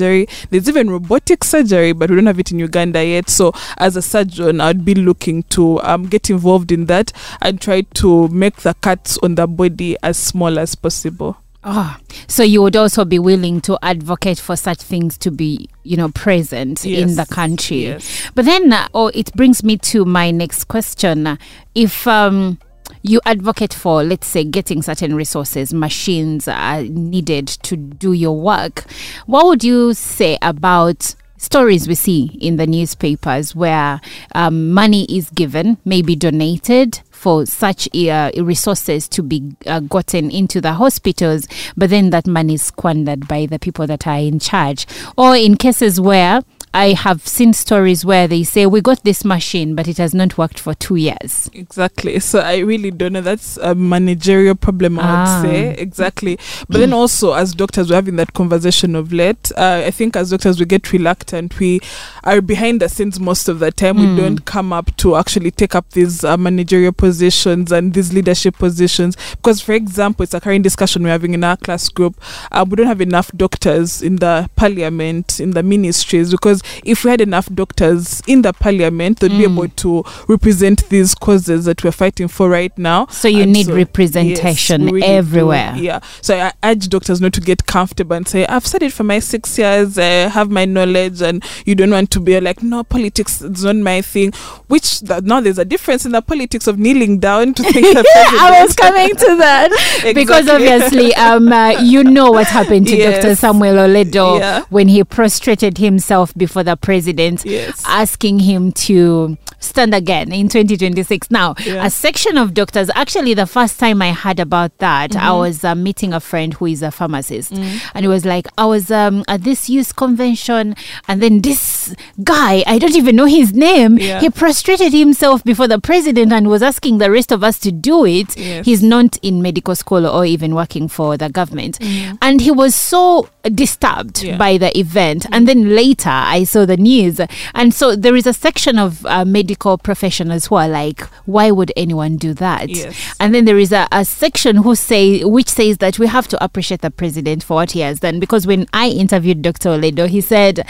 Speaker 4: There's even robotic surgery, but we don't have it in Uganda yet. So as a surgeon, I'd be looking to um, get involved in that and try to make the cuts on the body as small as possible.
Speaker 3: Ah, so you would also be willing to advocate for such things to be, you know, present in the country.
Speaker 4: Yes.
Speaker 3: But then, uh, oh, it brings me to my next question. If um, you advocate for, let's say, getting certain resources, machines are needed to do your work, what would you say about? Stories we see in the newspapers where um, money is given, maybe donated for such uh, resources to be uh, gotten into the hospitals, but then that money is squandered by the people that are in charge. Or in cases where I have seen stories where they say, We got this machine, but it has not worked for two years.
Speaker 4: Exactly. [laughs] So I really don't know. That's a managerial problem, I
Speaker 3: Ah.
Speaker 4: would say. Exactly. But then also, as doctors, we're having that conversation of late. Uh, I think as doctors, we get reluctant. We are behind the scenes most of the time.
Speaker 3: Mm.
Speaker 4: We don't come up to actually take up these uh, managerial positions and these leadership positions. Because, for example, it's a current discussion we're having in our class group. Uh, we don't have enough doctors in the parliament, in the ministries, because if we had enough doctors in the parliament, they'd be
Speaker 3: Mm.
Speaker 4: able to represent these causes that we're fighting for right now.
Speaker 3: So you
Speaker 4: And
Speaker 3: need
Speaker 4: so-
Speaker 3: representation
Speaker 4: yes, really do.
Speaker 3: everywhere.
Speaker 4: Yeah. So I urge doctors not to get comfortable and say, I've studied for my six years, I have my knowledge, and you don't want to be like, no, politics is not my thing. Which now there's a difference in the politics of kneeling down to think the [laughs]
Speaker 3: I was [laughs] coming to that because obviously, um, uh, you know what happened to [laughs]
Speaker 4: Yes.
Speaker 3: Dr. Samuel Oledo
Speaker 4: Yeah.
Speaker 3: when he prostrated himself before the president,
Speaker 4: Yes.
Speaker 3: asking him to stand again in 2026. Now,
Speaker 4: Yeah.
Speaker 3: a section of doctors. Actually, the first time I heard about that, I
Speaker 4: Mm-hmm.
Speaker 3: was uh, meeting a friend who is a pharmacist,
Speaker 4: Mm.
Speaker 3: and he was like, I was um, at this youth convention, and then this guy, I don't even know his name,
Speaker 4: Yeah.
Speaker 3: he prostrated himself before the president and was asking the rest of us to do it.
Speaker 4: Yes.
Speaker 3: He's not in medical school or even working for the government.
Speaker 4: Mm.
Speaker 3: And he was so disturbed
Speaker 4: Yeah.
Speaker 3: by the event. And then later I saw the news. And so there is a section of uh, medical professionals who are like, why would anyone do that?
Speaker 4: Yes.
Speaker 3: And then there is a, a section who say which says that we have to appreciate the president for what he has done. Because when I interviewed Dr. Oledo, he said,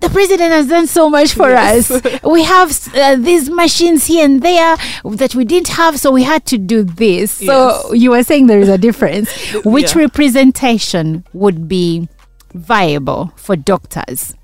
Speaker 3: the president has done so much for
Speaker 4: Yes.
Speaker 3: us. [laughs] We have uh, these machines here and there that we didn't have, so we had to do this. So
Speaker 4: Yes.
Speaker 3: you were saying there is a difference. [laughs] Which
Speaker 4: Yeah.
Speaker 3: representation would be viable for doctors?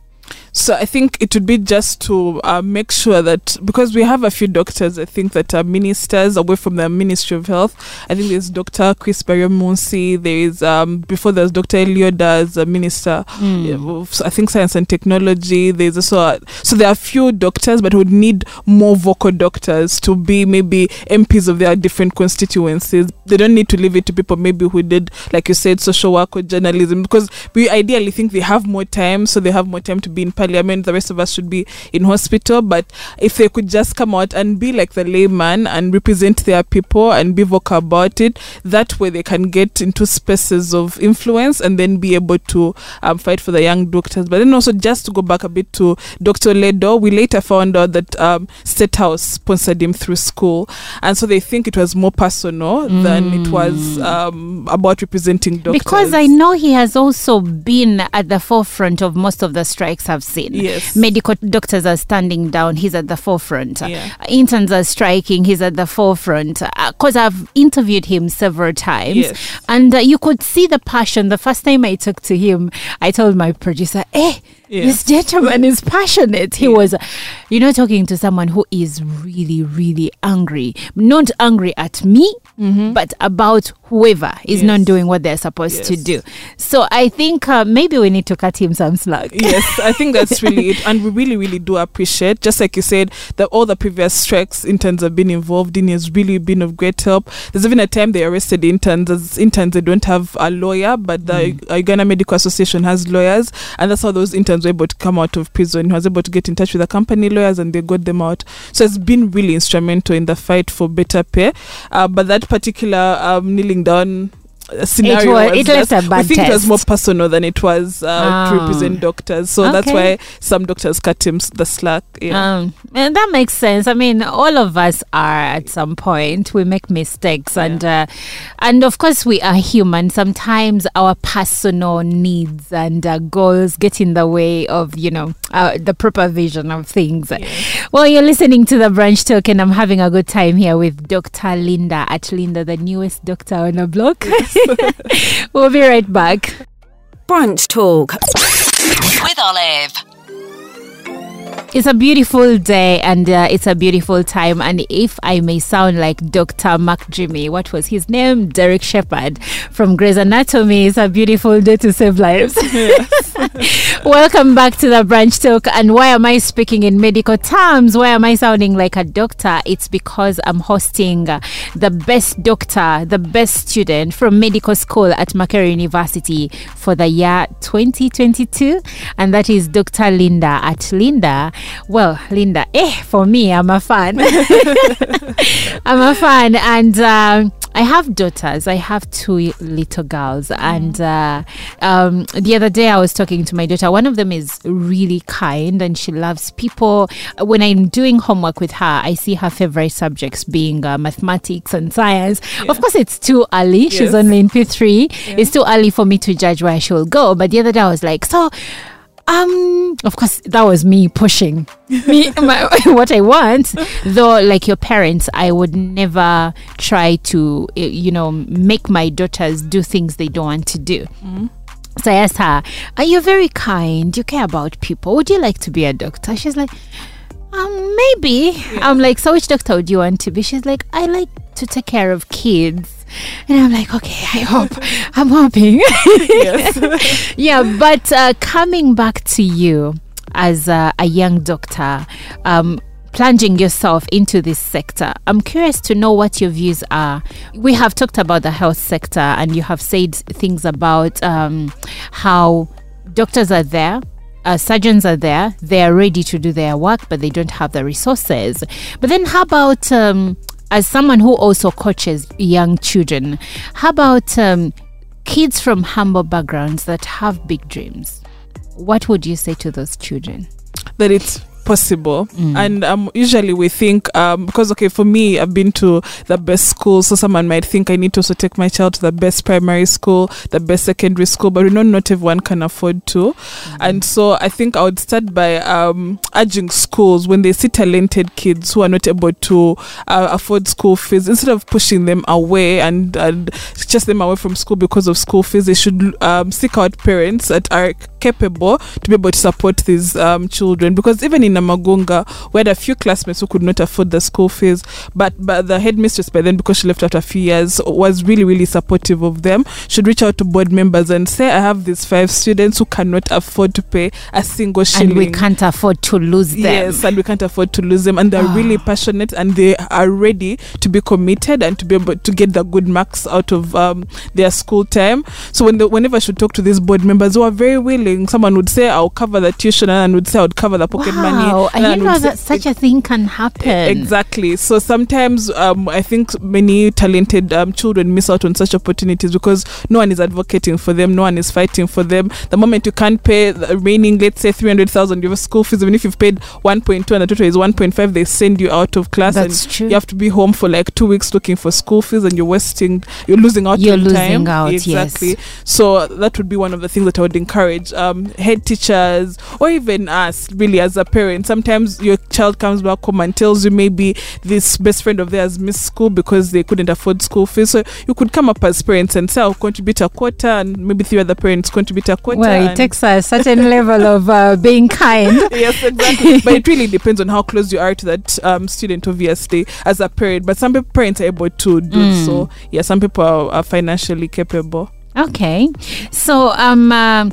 Speaker 4: So I think it would be just to uh, make sure that because we have a few doctors, I think that are ministers away from the Ministry of Health. I think there's Dr. Chris Baryomunsi. There is um, before there's Dr. Elioda as a minister. Yeah, of, I think science and technology. There's also a, so there are few doctors, but would need more vocal doctors to be maybe MPs of their different constituencies. They don't need to leave it to people maybe who did, like you said, social work or journalism, because we ideally think they have more time, so they have more time to be in parliament I mean, the rest of us should be in hospital, but if they could just come out and be like the layman and represent their people and be vocal about it, that way they can get into spaces of influence and then be able to um, fight for the young doctors. But then also just to go back a bit to Dr. Oledo, we later found out that um, State House sponsored him through school, and so they think it was more personal than it was um, about representing doctors.
Speaker 3: Because I know he has also been at the forefront of most of the strikes I've
Speaker 4: Yes.
Speaker 3: Medical doctors are standing down, he's at the forefront.
Speaker 4: Yeah.
Speaker 3: Interns are striking, he's at the forefront. Because I've interviewed him several times.
Speaker 4: Yes.
Speaker 3: And uh, you could see the passion. The first time I talked to him, I told my producer, eh,
Speaker 4: Yeah.
Speaker 3: this gentleman is passionate. He was, you know, talking to someone who is really, really angry. Not angry at me, but about whoever is not
Speaker 4: Mm-hmm.
Speaker 3: Doing what they're supposed to do. So I think uh, maybe we need to cut him some slack.
Speaker 4: yes, I think that's [laughs] really it, and we really, really do appreciate. Just like you said, that all the previous strikes interns have been involved in has really been of great help. There's even a time they arrested interns. As interns, they don't have a lawyer, but the Uganda Medical Association has lawyers, and that's how those interns were able to come out of prison. He was able to get in touch with the company lawyers, and they got them out. So it's been really instrumental in the fight for better pay. Uh, but that particular um, kneeling down. Scenario
Speaker 3: wa-
Speaker 4: was
Speaker 3: it a bad
Speaker 4: we think it was more personal than it was uh, to
Speaker 3: Ah.
Speaker 4: represent doctors. So that's why some doctors cut him the slack. Yeah.
Speaker 3: Um, and that makes sense. I mean, all of us are at some point. We make mistakes, and uh, and of course we are human. Sometimes our personal needs and uh, goals get in the way of you know uh, the proper vision of things. Well, you're listening to the Brunch Talk, and I'm having a good time here with Dr. Linda Atulinda, the newest doctor on the block. [laughs] [laughs] we'll be right back.
Speaker 2: Brunch Talk with Olive.
Speaker 3: It's a beautiful day and uh, it's a beautiful time. And if I may sound like Dr. McDreamy, what was his name? Derek Shepherd from Grey's Anatomy. It's a beautiful day to save lives. [laughs] [laughs] Welcome back to the Brunch Talk. And why am I speaking in medical terms? Why am I sounding like a doctor? It's because I'm hosting the best doctor, the best student from medical school at Makerere University for the year 2022. And that is Dr. Linda Atulinda. Well, Linda, eh, for me, I'm a fan. [laughs] I'm a fan. And um, I have daughters. I have two little girls. And uh, um, the other day I was talking to my daughter. One of them is really kind and she loves people. When I'm doing homework with her, I see her favorite subjects being uh, mathematics and science. Of course, it's too early. She's only in P3. It's too early for me to judge where she will go. But the other day I was like, so um of course that was me pushing. Me [laughs] my, [laughs] what i want. Though like your parents i would never try to eh, you know make my daughters do things they don't want to do. So i asked her are you very kind? You care about people. Would you like to be a doctor? She's like um maybe. I'm like so which doctor would you want to be? She's like i like to take care of kids and i'm like okay i hope [laughs] i'm hoping
Speaker 4: yes. [laughs]
Speaker 3: yeah, but uh, coming back to you as a, a young doctor, um, plunging yourself into this sector, I'm curious to know what your views are. We have talked about the health sector, and you have said things about um, how doctors are there. Uh, surgeons are there, they are ready to do their work, but they don't have the resources. But then, how about um, as someone who also coaches young children, how about um, kids from humble backgrounds that have big dreams? What would you say to those children?
Speaker 4: that it's possible. And um usually we think um because okay for me i've been to the best school so someone might think i need to also take my child to the best primary school the best secondary school but we know not everyone can afford to. And so i think i would start by um urging schools when they see talented kids who are not able to uh, afford school fees instead of pushing them away and and chase them away from school because of school fees they should um, seek out parents at are capable to be able to support these um, children because even in Namagunga we had a few classmates who could not afford the school fees but but the headmistress by then because she left after a few years was really really supportive of them should reach out to board members and say I have these five students who cannot afford to pay a single shilling
Speaker 3: And we can't afford to lose them.
Speaker 4: Yes, and we can't afford to lose them. And they're really passionate and they are ready to be committed and to be able to get the good marks out of um, their school time. So when the, whenever I should talk to these board members who are very willing someone would say, "I'll cover the tuition," and would say, "I would cover the pocket
Speaker 3: wow,
Speaker 4: money."
Speaker 3: I
Speaker 4: and
Speaker 3: didn't
Speaker 4: would
Speaker 3: know that such a thing can happen.
Speaker 4: Exactly. So sometimes um, I think many talented um, children miss out on such opportunities because no one is advocating for them, no one is fighting for them. The moment you can't pay the remaining, let's say three hundred thousand, you have school fees. Even if you've paid one point two and the total is one point five, they send you out of class
Speaker 3: That's
Speaker 4: and
Speaker 3: true.
Speaker 4: you have to be home for like two weeks looking for school fees, and you're wasting, you're losing out.
Speaker 3: You're losing
Speaker 4: time.
Speaker 3: out, yes.
Speaker 4: Exactly. So that would be one of the things that I would encourage um, head teachers or even us, really, as a parent. Sometimes your child comes back home and tells you maybe this best friend of theirs missed school because they couldn't afford school fees. So you could come up as parents and say, I'll contribute a quarter, and maybe three other parents contribute a quarter.
Speaker 3: Well, it takes a certain level of uh, being kind. [laughs]
Speaker 4: yes, exactly. but it really depends on how close you are to that um, student, obviously, as a parent. But some parents are able to do
Speaker 3: Mm.
Speaker 4: so. Yeah, some people are, are financially capable.
Speaker 3: Okay, so um, um,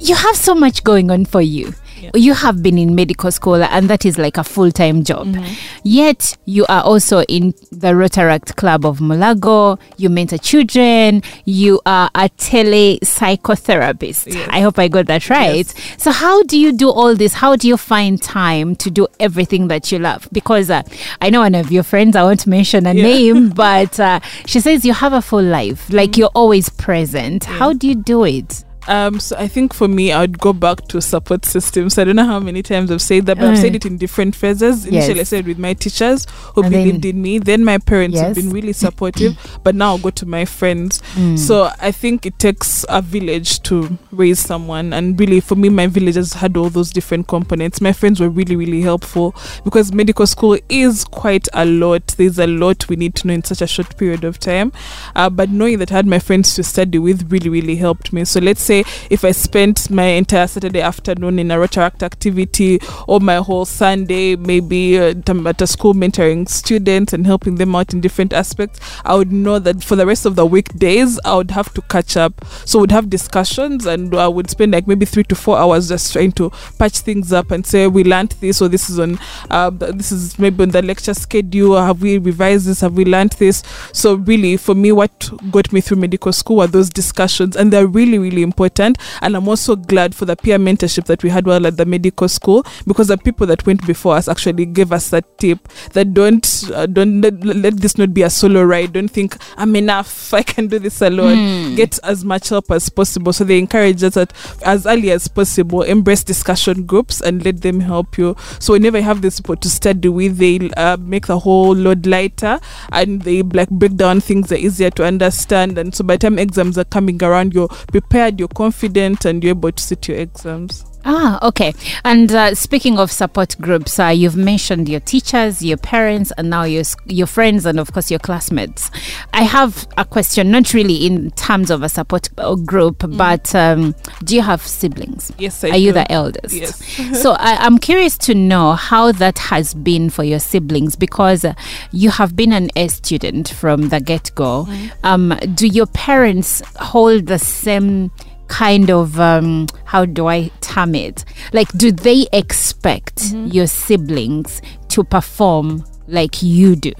Speaker 3: you have so much going on for you.
Speaker 4: Yeah.
Speaker 3: You have been in medical school, and that is like a full time job.
Speaker 4: Mm-hmm.
Speaker 3: Yet you are also in the Rotaract Club of Mulago. You mentor children. You are a tele psychotherapist.
Speaker 4: Yes.
Speaker 3: I hope I got that right. So how do you do all this? How do you find time to do everything that you love? Because uh, I know one of your friends. I won't mention a
Speaker 4: Yeah.
Speaker 3: name, [laughs] but uh, she says you have a full life. Like
Speaker 4: Mm-hmm.
Speaker 3: you're always present. How do you do it?
Speaker 4: Um, so I think for me, I would go back to support systems. I don't know how many times I've said that, but I've said it in different phases. Initially, I said with my teachers who
Speaker 3: And then-
Speaker 4: believed in me. Then my parents have been really supportive, [coughs] but now I'll go to my friends.
Speaker 3: Mm.
Speaker 4: So I think it takes a village to raise someone, and really for me, my village has had all those different components. My friends were really, really helpful because medical school is quite a lot. There's a lot we need to know in such a short period of time. Uh, but knowing that I had my friends to study with really, really helped me. So let's say if I spent my entire Saturday afternoon in a Rotaract activity or my whole Sunday maybe uh, at a school mentoring students and helping them out in different aspects, I would know that for the rest of the weekdays, I would have to catch up. So we'd have discussions and I would spend like maybe three to four hours just trying to patch things up and say, we learned this or this is on, uh, this is maybe on the lecture schedule. Have we revised this? Have we learned this? So really, for me, what got me through medical school were those discussions, and they're really, really important. And I'm also glad for the peer mentorship that we had while at the medical school because the people that went before us actually gave us that tip that don't uh, don't let, let this not be a solo ride. Don't think I'm enough. [laughs] I can do this alone.
Speaker 3: Hmm.
Speaker 4: Get as much help as possible. So they encourage us that as early as possible, embrace discussion groups and let them help you. So whenever you have this people to study with, they uh, make the whole load lighter and they like break down things that are easier to understand. And so by the time exams are coming around, you're prepared, you're confident, and you're able to sit your exams.
Speaker 3: Ah, okay. And uh, speaking of support groups, uh, you've mentioned your teachers, your parents, and now your your friends, and of course your classmates. I have a question, not really in terms of a support uh, group, but um, do you have siblings?
Speaker 4: Yes, I
Speaker 3: Are you the eldest?
Speaker 4: Yes. [laughs]
Speaker 3: so I, I'm curious to know how that has been for your siblings because uh, you have been an A student from the get go. Um, do your parents hold the same kind of um, how do I term it? Like, do they expect your siblings to perform like you do?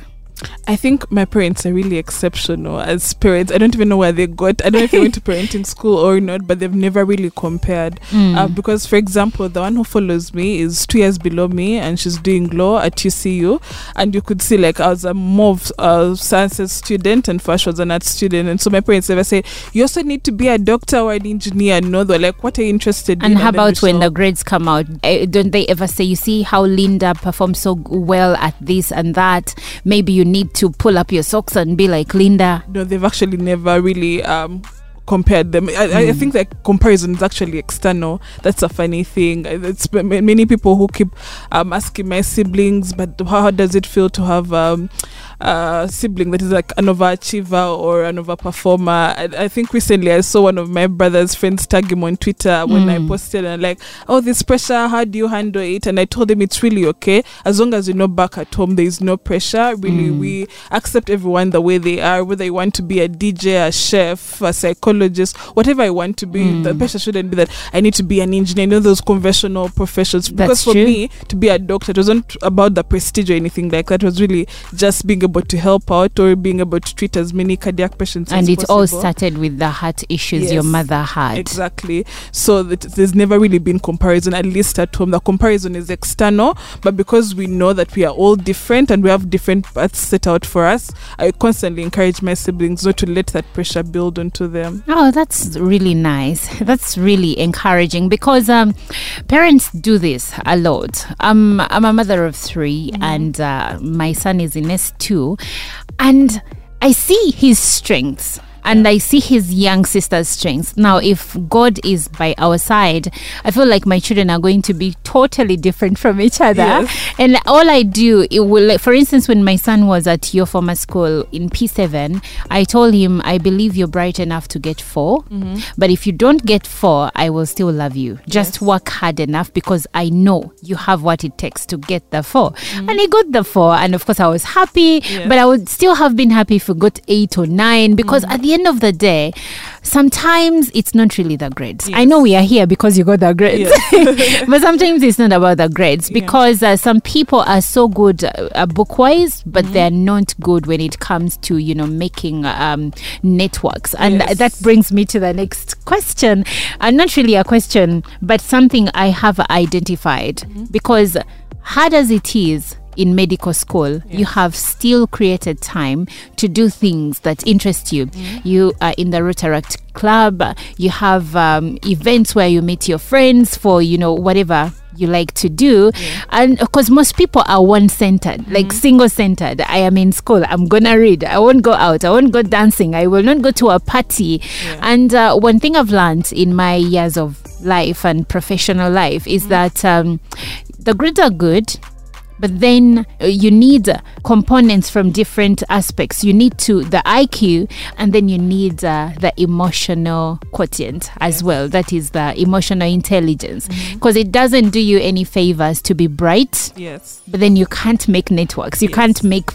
Speaker 4: I think my parents are really exceptional as parents. I don't even know where they got. I don't know if they went to parenting school or not, but they've never really compared. [laughs] Uh, because, for example, the one who follows me is two years below me, and she's doing law at UCU. And you could see, like, I was a more of a sciences student, and Fash was an art student. And so my parents never say, "You also need to be a doctor or an engineer." No, they're like, "What are you interested
Speaker 3: And
Speaker 4: in?"
Speaker 3: how
Speaker 4: then we
Speaker 3: about when
Speaker 4: show-
Speaker 3: the grades come out? Eh, Don't they ever say, you see how Linda performed so well at this and that? Maybe you need to pull up your socks and be like Linda.
Speaker 4: no, they've actually never really um compared them. I, I- I think that comparison is actually external. That's a funny thing. Uh, It's many people who keep um, asking my siblings, but how, how does it feel to have um, a sibling that is like an overachiever or an overperformer? I, I think recently I saw one of my brother's friends tag him on Twitter when I
Speaker 3: Mm.
Speaker 4: posted and like, oh, this pressure, how do you handle it? And I told him it's really okay as long as you're not back at home. There is no pressure. Really,
Speaker 3: Mm.
Speaker 4: we accept everyone the way they are, whether you want to be a DJ, a chef, a psychologist, whatever I want to be. The
Speaker 3: Mm.
Speaker 4: pressure shouldn't be that I need to be an engineer, you know, those conventional professions. because for
Speaker 3: true.
Speaker 4: me, to be a doctor, it wasn't about the prestige or anything like that. It was really just being able to help out or being able to treat as many cardiac patients
Speaker 3: and it
Speaker 4: possible.
Speaker 3: all started with the heart issues your mother had.
Speaker 4: Exactly. So that there's never really been comparison, at least at home. The comparison is external, but because we know that we are all different and we have different paths set out for us, I constantly encourage my siblings not to let that pressure build onto them.
Speaker 3: Oh, that's really nice. [laughs] That's really encouraging because um, parents do this a lot. Um, I'm a mother of 3 and uh, my son is in S2, and I see his strengths. And I see his young sister's strengths. Now, if God is by our side, I feel like my children are going to be totally different from each other.
Speaker 4: Yes.
Speaker 3: And all I do, it will, like, for instance, when my son was at your former school in P7, I told him, I believe you're bright enough to get 4 mm-hmm. but if you don't get four, I will still love you. Just
Speaker 4: Yes.
Speaker 3: work hard enough because I know you have what it takes to get the 4 mm-hmm. And he got the four, and of course, I was happy,
Speaker 4: Yes.
Speaker 3: but I would still have been happy if he got eight or nine because mm. at the end of the day, sometimes it's not really the grades. I know we are here because you got the grades, [laughs] but sometimes it's not about the grades
Speaker 4: Yeah.
Speaker 3: because uh, some people are so good uh, uh, book wise, but
Speaker 4: Mm-hmm.
Speaker 3: they're not good when it comes to you know making um, networks. And
Speaker 4: Yes.
Speaker 3: that brings me to the next question. Uh, not really a question, but something I have identified
Speaker 4: Mm-hmm.
Speaker 3: because hard as it is. In medical school, you have still created time to do things that interest you.
Speaker 4: Mm-hmm.
Speaker 3: You are in the Rotaract Club. You have um, events where you meet your friends for you know whatever you like to do. And because most people are one centered like single centered i am in school. I'm gonna read. I won't go out. I won't go dancing. I will not go to a party. And uh, one thing i've learned in my years of life and professional life is that um, the grades are good but then uh, you need components from different aspects. You need to the iq and then you need uh, the emotional quotient as well. That is the emotional intelligence. Because it doesn't do you any favors to be bright
Speaker 4: Yes.
Speaker 3: but then you can't make networks. You
Speaker 4: Yes.
Speaker 3: can't make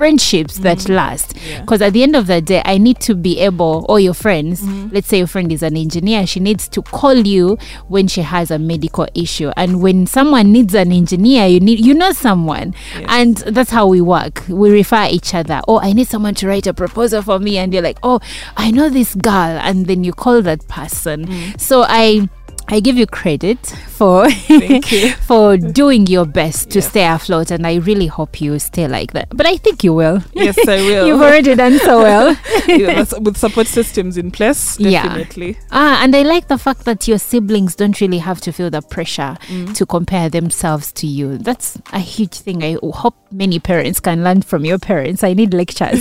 Speaker 3: friendships that mm. last.
Speaker 4: Yeah.
Speaker 3: because at the end of the day i need to be able or your friends mm-hmm. let's say your friend is an engineer she needs to call you when she has a medical issue. And when someone needs an engineer you need you know someone.
Speaker 4: Yes.
Speaker 3: and that's how we work. We refer each other. Oh i need someone to write a proposal for me. And you're like oh i know this girl. And then you call that person. Mm. So i I give you credit for
Speaker 4: you. [laughs]
Speaker 3: for [laughs] doing your best to
Speaker 4: Yes.
Speaker 3: stay afloat, and I really hope you stay like that. But I think you will.
Speaker 4: Yes, I [laughs] will.
Speaker 3: You've already done so well.
Speaker 4: Yeah, with support systems in place,
Speaker 3: Yeah.
Speaker 4: definitely.
Speaker 3: ah, and I like the fact that your siblings don't really have to feel the pressure to compare themselves to you. That's a huge thing. I hope many parents can learn from your parents. I need lectures.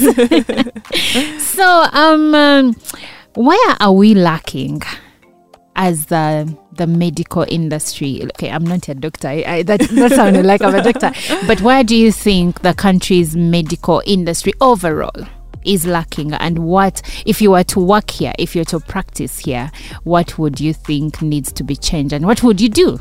Speaker 3: so, um, um, where are we lacking? As the the medical industry. Okay, I'm not a doctor. I, I, that that sounded like I'm a doctor. [laughs] But where do you think the country's medical industry overall is lacking? And what, if you were to work here, if you were to practice here, what would you think needs to be changed, and what would you do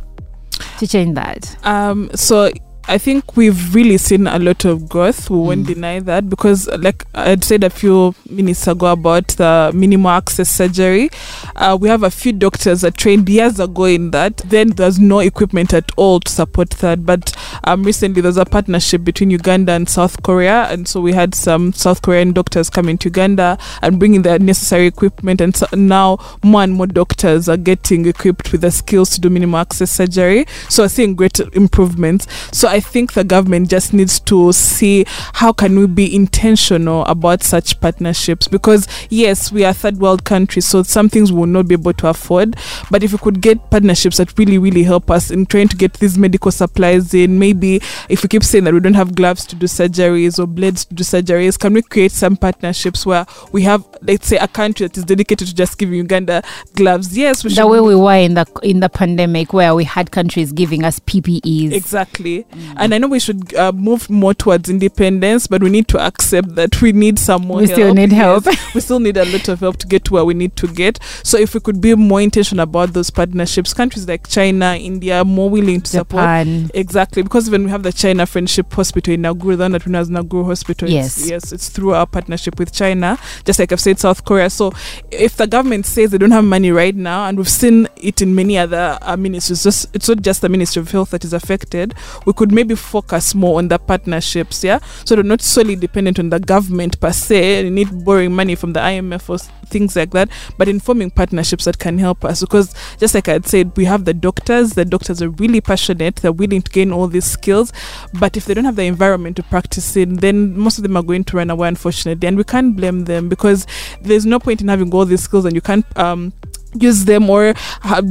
Speaker 3: to change that?
Speaker 4: Um, so I think we've really seen a lot of growth. We won't deny that because, like I'd said a few minutes ago about the minimal access surgery, uh, we have a few doctors that trained years ago in that. Then there's no equipment at all to support that. But um, recently there's a partnership between Uganda and South Korea, and so we had some South Korean doctors come into Uganda and bringing the necessary equipment. And so now more and more doctors are getting equipped with the skills to do minimal access surgery. So we're seeing great improvements. So I think the government just needs to see how can we be intentional about such partnerships because yes, we are third world countries, so some things we will not be able to afford. But if we could get partnerships that really, really help us in trying to get these medical supplies in, maybe if we keep saying that we don't have gloves to do surgeries or blades to do surgeries, can we create some partnerships where we have, let's say, a country that is dedicated to just giving Uganda gloves? Yes, we should
Speaker 3: The way we were in the in the pandemic, where we had countries giving us PPEs.
Speaker 4: Exactly. And I know we should uh, move more towards independence, but we need to accept that we need some more
Speaker 3: We
Speaker 4: help.
Speaker 3: still need help.
Speaker 4: Yes, we still need a lot of help to get to where we need to get. So if we could be more intentional about those partnerships, countries like China, India, more willing to support.
Speaker 3: Japan.
Speaker 4: Exactly, because when we have the China Friendship Hospital in Naguru, the one that we know as Naguru Hospital,
Speaker 3: Yes.
Speaker 4: it's, yes, it's through our partnership with China, just like I've said, South Korea. So if the government says they don't have money right now, and we've seen it in many other uh, ministries, just it's not just the Ministry of Health that is affected, we could maybe focus more on the partnerships, yeah. So they're not solely dependent on the government per se. They need borrowing money from the IMF or things like that, but in forming partnerships that can help us. Because just like I had said, we have the doctors. The doctors are really passionate. They're willing to gain all these skills, but if they don't have the environment to practice in, then most of them are going to run away, unfortunately. And we can't blame them because there's no point in having all these skills and you can't um, use them or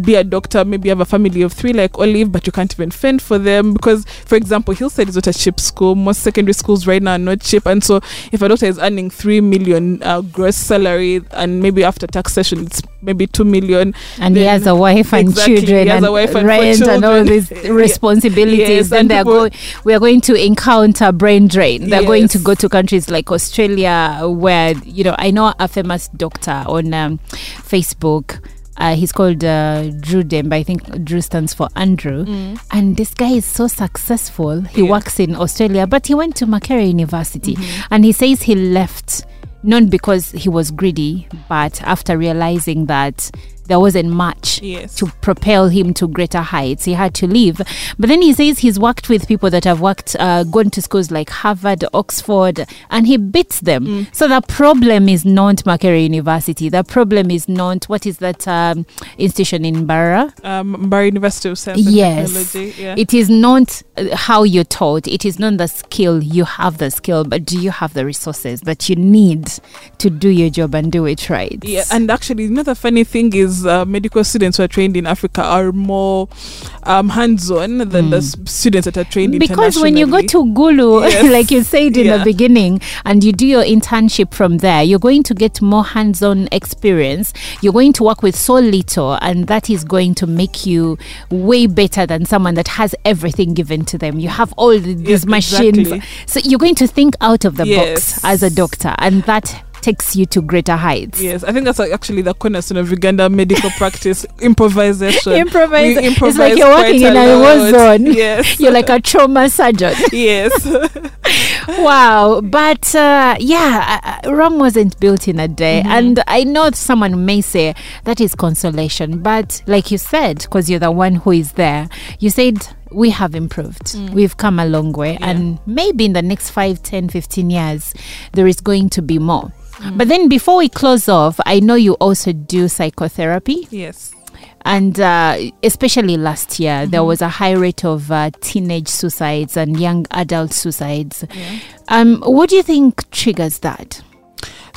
Speaker 4: be a doctor maybe have a family of three like olive but you can't even fend for them because for example hillside is not a cheap school. Most secondary schools right now are not cheap. And so if a doctor is earning three million uh, gross salary and maybe after taxation it's maybe two million
Speaker 3: and he has a wife and
Speaker 4: Exactly, he
Speaker 3: children
Speaker 4: has
Speaker 3: and
Speaker 4: a wife and
Speaker 3: rent and all these [laughs] responsibilities
Speaker 4: Yes,
Speaker 3: then
Speaker 4: and
Speaker 3: they are going we are going to encounter brain drain they're going to go to countries like australia where you know i know a famous doctor on um, facebook uh, he's called uh, Drew Demba. I think Drew stands for Andrew. And this guy is so successful. He
Speaker 4: Yeah.
Speaker 3: works in Australia, but he went to Makerere University. And he says he left not because he was greedy, but after realizing that there wasn't much
Speaker 4: Yes.
Speaker 3: to propel him to greater heights. He had to leave. But then he says he's worked with people that have worked, uh, gone to schools like Harvard, Oxford, and he beats them.
Speaker 4: Mm.
Speaker 3: So the problem is not Makerere University. The problem is not, what is that um, institution in Mbarara?
Speaker 4: um Bar University of Science and
Speaker 3: Yes.
Speaker 4: Technology yeah
Speaker 3: It is not uh, how you're taught. It is not the skill. You have the skill, but do you have the resources that you need to do your job and do it right?
Speaker 4: Yeah, and actually, the funny thing is, uh, medical students who are trained in Africa are more um, hands-on than the s- students that are trained
Speaker 3: because when you go to Gulu, [laughs]
Speaker 4: Yes.
Speaker 3: like you said in
Speaker 4: Yeah.
Speaker 3: the beginning, and you do your internship from there, you're going to get more hands on experience. You're going to work with so little, and that is going to make you way better than someone that has everything given to them. You have all the, these
Speaker 4: Yes,
Speaker 3: machines.
Speaker 4: exactly.
Speaker 3: So you're going to think out of the
Speaker 4: Yes.
Speaker 3: box as a doctor, and that takes you to greater heights.
Speaker 4: Yes, I think that's actually the cornerstone of Uganda medical practice [laughs] improvisation.
Speaker 3: Improvise.
Speaker 4: We
Speaker 3: It's like you're working in a war zone. [laughs]
Speaker 4: Yes. [laughs]
Speaker 3: You're like a trauma surgeon.
Speaker 4: yes.
Speaker 3: wow but uh, yeah uh, rome wasn't built in a day and i know someone may say that is consolation but like you said because you're the one who is there you said we have improved. We've come a long way. And maybe in the next 5 10 15 years there is going to be more. But then before we close off i know you also do psychotherapy.
Speaker 4: Yes.
Speaker 3: and uh, especially last year there was a high rate of uh, teenage suicides and young adult suicides. Um, what do you think triggers that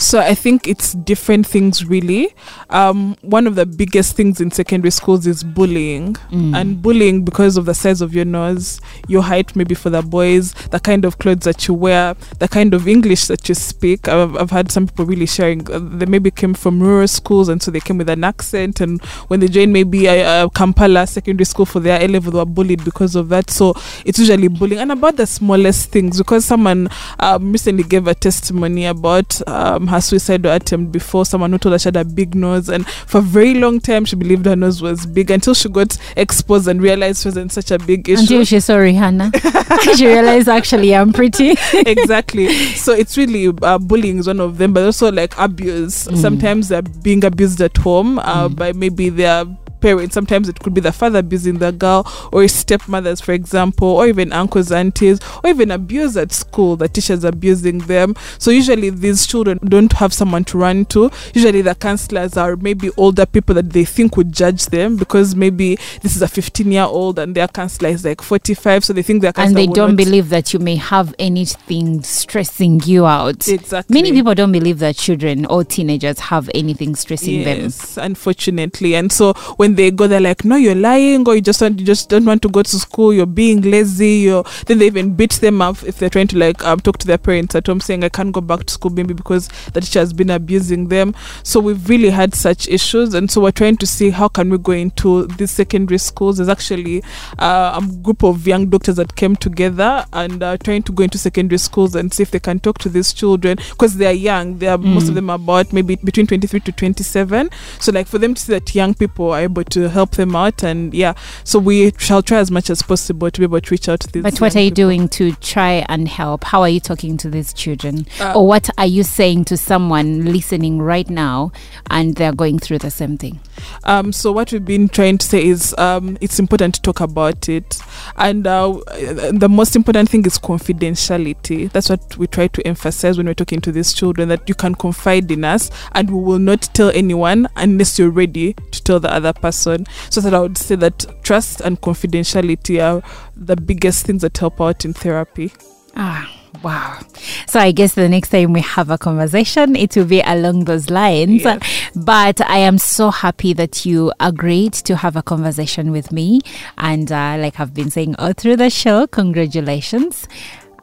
Speaker 4: So I think it's different things really. Um, one of the biggest things in secondary schools is bullying, and bullying because of the size of your nose, your height, maybe for the boys, the kind of clothes that you wear, the kind of English that you speak. I've, I've had some people really sharing. Uh, they maybe came from rural schools, and so they came with an accent. And when they joined maybe a, a Kampala secondary school for their A level, they were bullied because of that. So it's usually bullying, and about the smallest things. Because someone um, recently gave a testimony about um, her suicidal attempt before someone who told her she had a big nose, and for a very long time she believed her nose was big until she got exposed and realized it wasn't such a big issue.
Speaker 3: until she saw rihanna [laughs] she realized actually i'm pretty [laughs]
Speaker 4: exactly. So it's really uh, bullying is one of them, but also like abuse.
Speaker 3: Mm.
Speaker 4: Sometimes they're being abused at home uh, by maybe their parents. Sometimes it could be the father abusing the girl, or stepmothers, for example, or even uncles, aunties, or even abuse at school. The teachers abusing them. So usually these children don't have someone to run to. Usually the counselors are maybe older people that they think would judge them because maybe this is a 15 year old and their counselor is like 45, so they think their
Speaker 3: and they don't believe that you may have anything stressing you out
Speaker 4: exactly
Speaker 3: many people don't believe that children or teenagers have anything stressing them
Speaker 4: yes, unfortunately. And so when they go, they're like, "No, you're lying, or you just want, you just don't want to go to school. You're being lazy." You're then they even beat them up if they're trying to like um, talk to their parents at home, saying, "I can't go back to school maybe because the teacher has been abusing them." So we've really had such issues, and so we're trying to see how can we go into these secondary schools. There's actually uh, a group of young doctors that came together and uh, trying to go into secondary schools and see if they can talk to these children because they're young. They are most of them are about maybe between 23 to 27. So like for them to see that young people are able able to help them out. And yeah, so we shall try as much as possible to be able to reach out to these.
Speaker 3: But what are you
Speaker 4: people.
Speaker 3: doing to try and help? How are you talking to these children?
Speaker 4: Uh,
Speaker 3: or what are you saying to someone listening right now and they're going through the same thing?
Speaker 4: Um, so what we've been trying to say is um, it's important to talk about it, and uh, the most important thing is confidentiality. That's what we try to emphasize when we're talking to these children that you can confide in us, and we will not tell anyone unless you're ready to tell the other person. So that I would say that trust and confidentiality are the biggest things that help out in therapy.
Speaker 3: Ah, wow. So I guess the next time we have a conversation, it will be along those lines.
Speaker 4: Yes.
Speaker 3: But I am so happy that you agreed to have a conversation with me. And uh, like I've been saying all through the show, congratulations.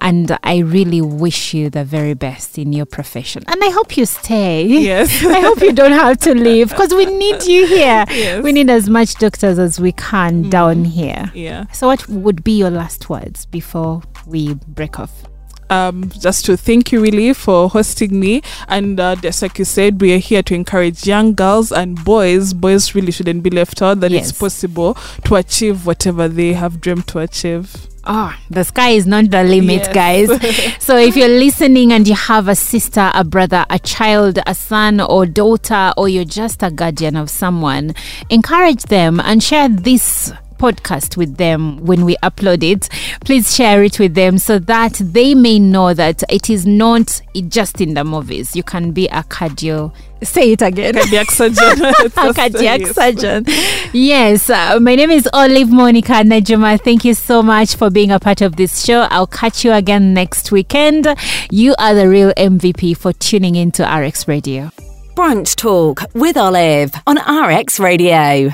Speaker 3: And I really wish you the very best in your profession. And I hope you stay.
Speaker 4: Yes. [laughs]
Speaker 3: I hope you don't have to leave because we need you here.
Speaker 4: Yes.
Speaker 3: We need as much doctors as we can down mm-hmm. here.
Speaker 4: Yeah.
Speaker 3: So, what would be your last words before we break off?
Speaker 4: Um, just to thank you really for hosting me. And uh, just like you said, we are here to encourage young girls and boys. Boys really shouldn't be left out. That
Speaker 3: Yes.
Speaker 4: it's possible to achieve whatever they have dreamed to achieve.
Speaker 3: Oh, the sky is not the limit,
Speaker 4: Yes.
Speaker 3: guys. [laughs] so if you're listening and you have a sister, a brother, a child, a son or daughter, or you're just a guardian of someone, encourage them and share this podcast with them when we upload it please share it with them so that they may know that it is not just in the movies you can be a cardio say it again
Speaker 4: Cardiac [laughs] surgeon.
Speaker 3: A
Speaker 4: just-
Speaker 3: cardiac
Speaker 4: yes.
Speaker 3: surgeon. Yes, uh, my name is Olive Monica Najuma. Thank you so much for being a part of this show. I'll catch you again next weekend. You are the real MVP for tuning into RX Radio.
Speaker 2: Brunch Talk with Olive on RX Radio.